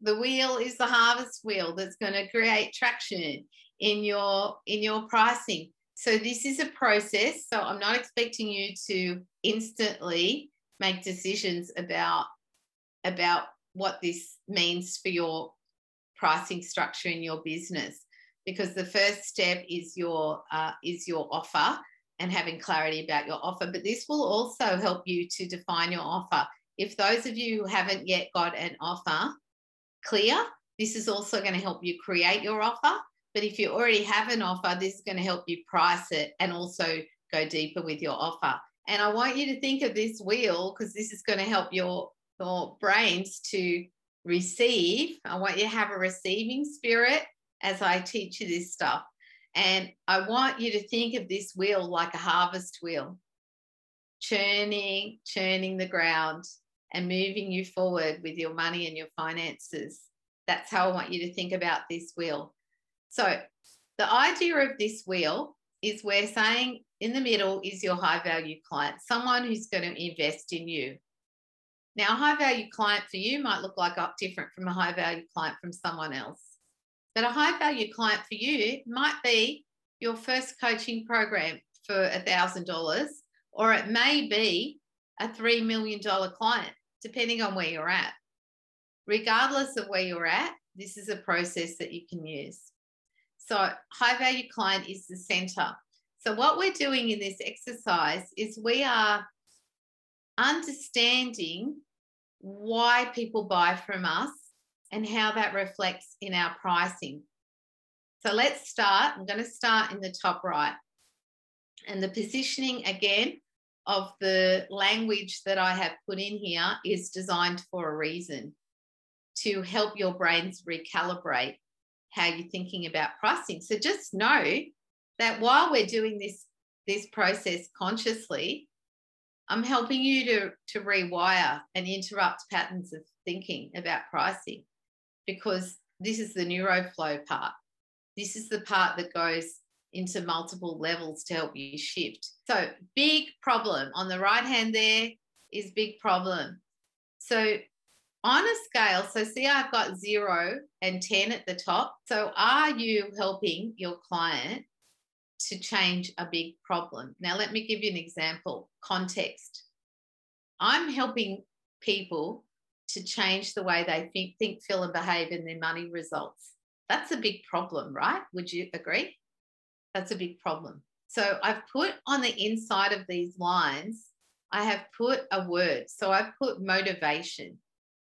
the wheel is the harvest wheel that's going to create traction in your in your pricing. So this is a process. So i'm not expecting you to instantly make decisions about about what this means for your pricing structure in your business because the first step is your uh, is your offer and having clarity about your offer. But this will also help you to define your offer. If those of you who haven't yet got an offer clear this is also going to help you create your offer but if you already have an offer this is going to help you price it and also go deeper with your offer and i want you to think of this wheel because this is going to help your your brains to receive. I want you to have a receiving spirit as I teach you this stuff. And I want you to think of this wheel like a harvest wheel, churning, churning the ground and moving you forward with your money and your finances. That's how I want you to think about this wheel. So, the idea of this wheel is we're saying in the middle is your high value client, someone who's going to invest in you. Now, a high value client for you might look like different from a high value client from someone else. But a high value client for you might be your first coaching program for $1,000, or it may be a $3 million client, depending on where you're at. Regardless of where you're at, this is a process that you can use. So, high value client is the center. So, what we're doing in this exercise is we are understanding why people buy from us and how that reflects in our pricing. So let's start. I'm going to start in the top right. And the positioning again of the language that I have put in here is designed for a reason to help your brains recalibrate how you're thinking about pricing. So just know that while we're doing this this process consciously, I'm helping you to, to rewire and interrupt patterns of thinking about pricing because this is the neuroflow part. This is the part that goes into multiple levels to help you shift. So, big problem on the right hand there is big problem. So, on a scale, so see, I've got zero and 10 at the top. So, are you helping your client to change a big problem. Now, let me give you an example context. I'm helping people to change the way they think, think, feel, and behave in their money results. That's a big problem, right? Would you agree? That's a big problem. So I've put on the inside of these lines, I have put a word. So I've put motivation.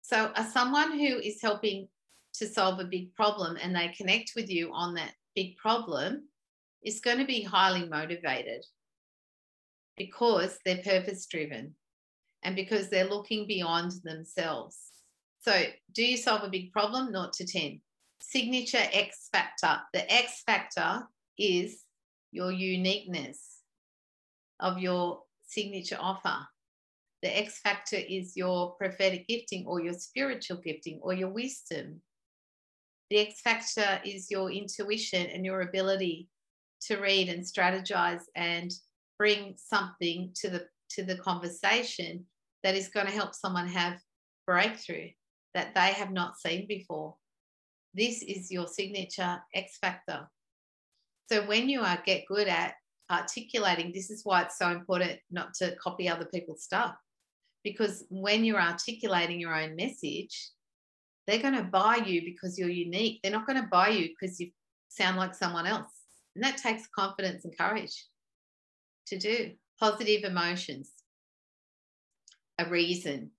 So as someone who is helping to solve a big problem and they connect with you on that big problem, is going to be highly motivated because they're purpose driven and because they're looking beyond themselves. So, do you solve a big problem? Not to 10. Signature X factor. The X factor is your uniqueness of your signature offer. The X factor is your prophetic gifting or your spiritual gifting or your wisdom. The X factor is your intuition and your ability to read and strategize and bring something to the to the conversation that is going to help someone have breakthrough that they have not seen before this is your signature x factor so when you are get good at articulating this is why it's so important not to copy other people's stuff because when you're articulating your own message they're going to buy you because you're unique they're not going to buy you because you sound like someone else and that takes confidence and courage to do. Positive emotions, a reason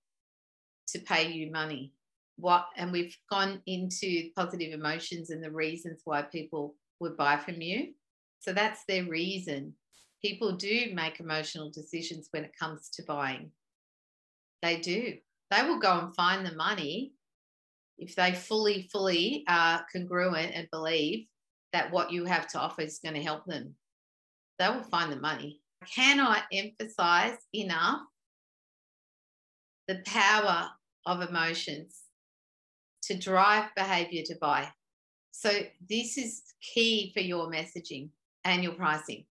to pay you money. What and we've gone into positive emotions and the reasons why people would buy from you. So that's their reason. People do make emotional decisions when it comes to buying. They do. They will go and find the money if they fully, fully are congruent and believe that what you have to offer is going to help them. They will find the money. I cannot emphasize enough the power of emotions to drive behavior to buy. So, this is key for your messaging and your pricing.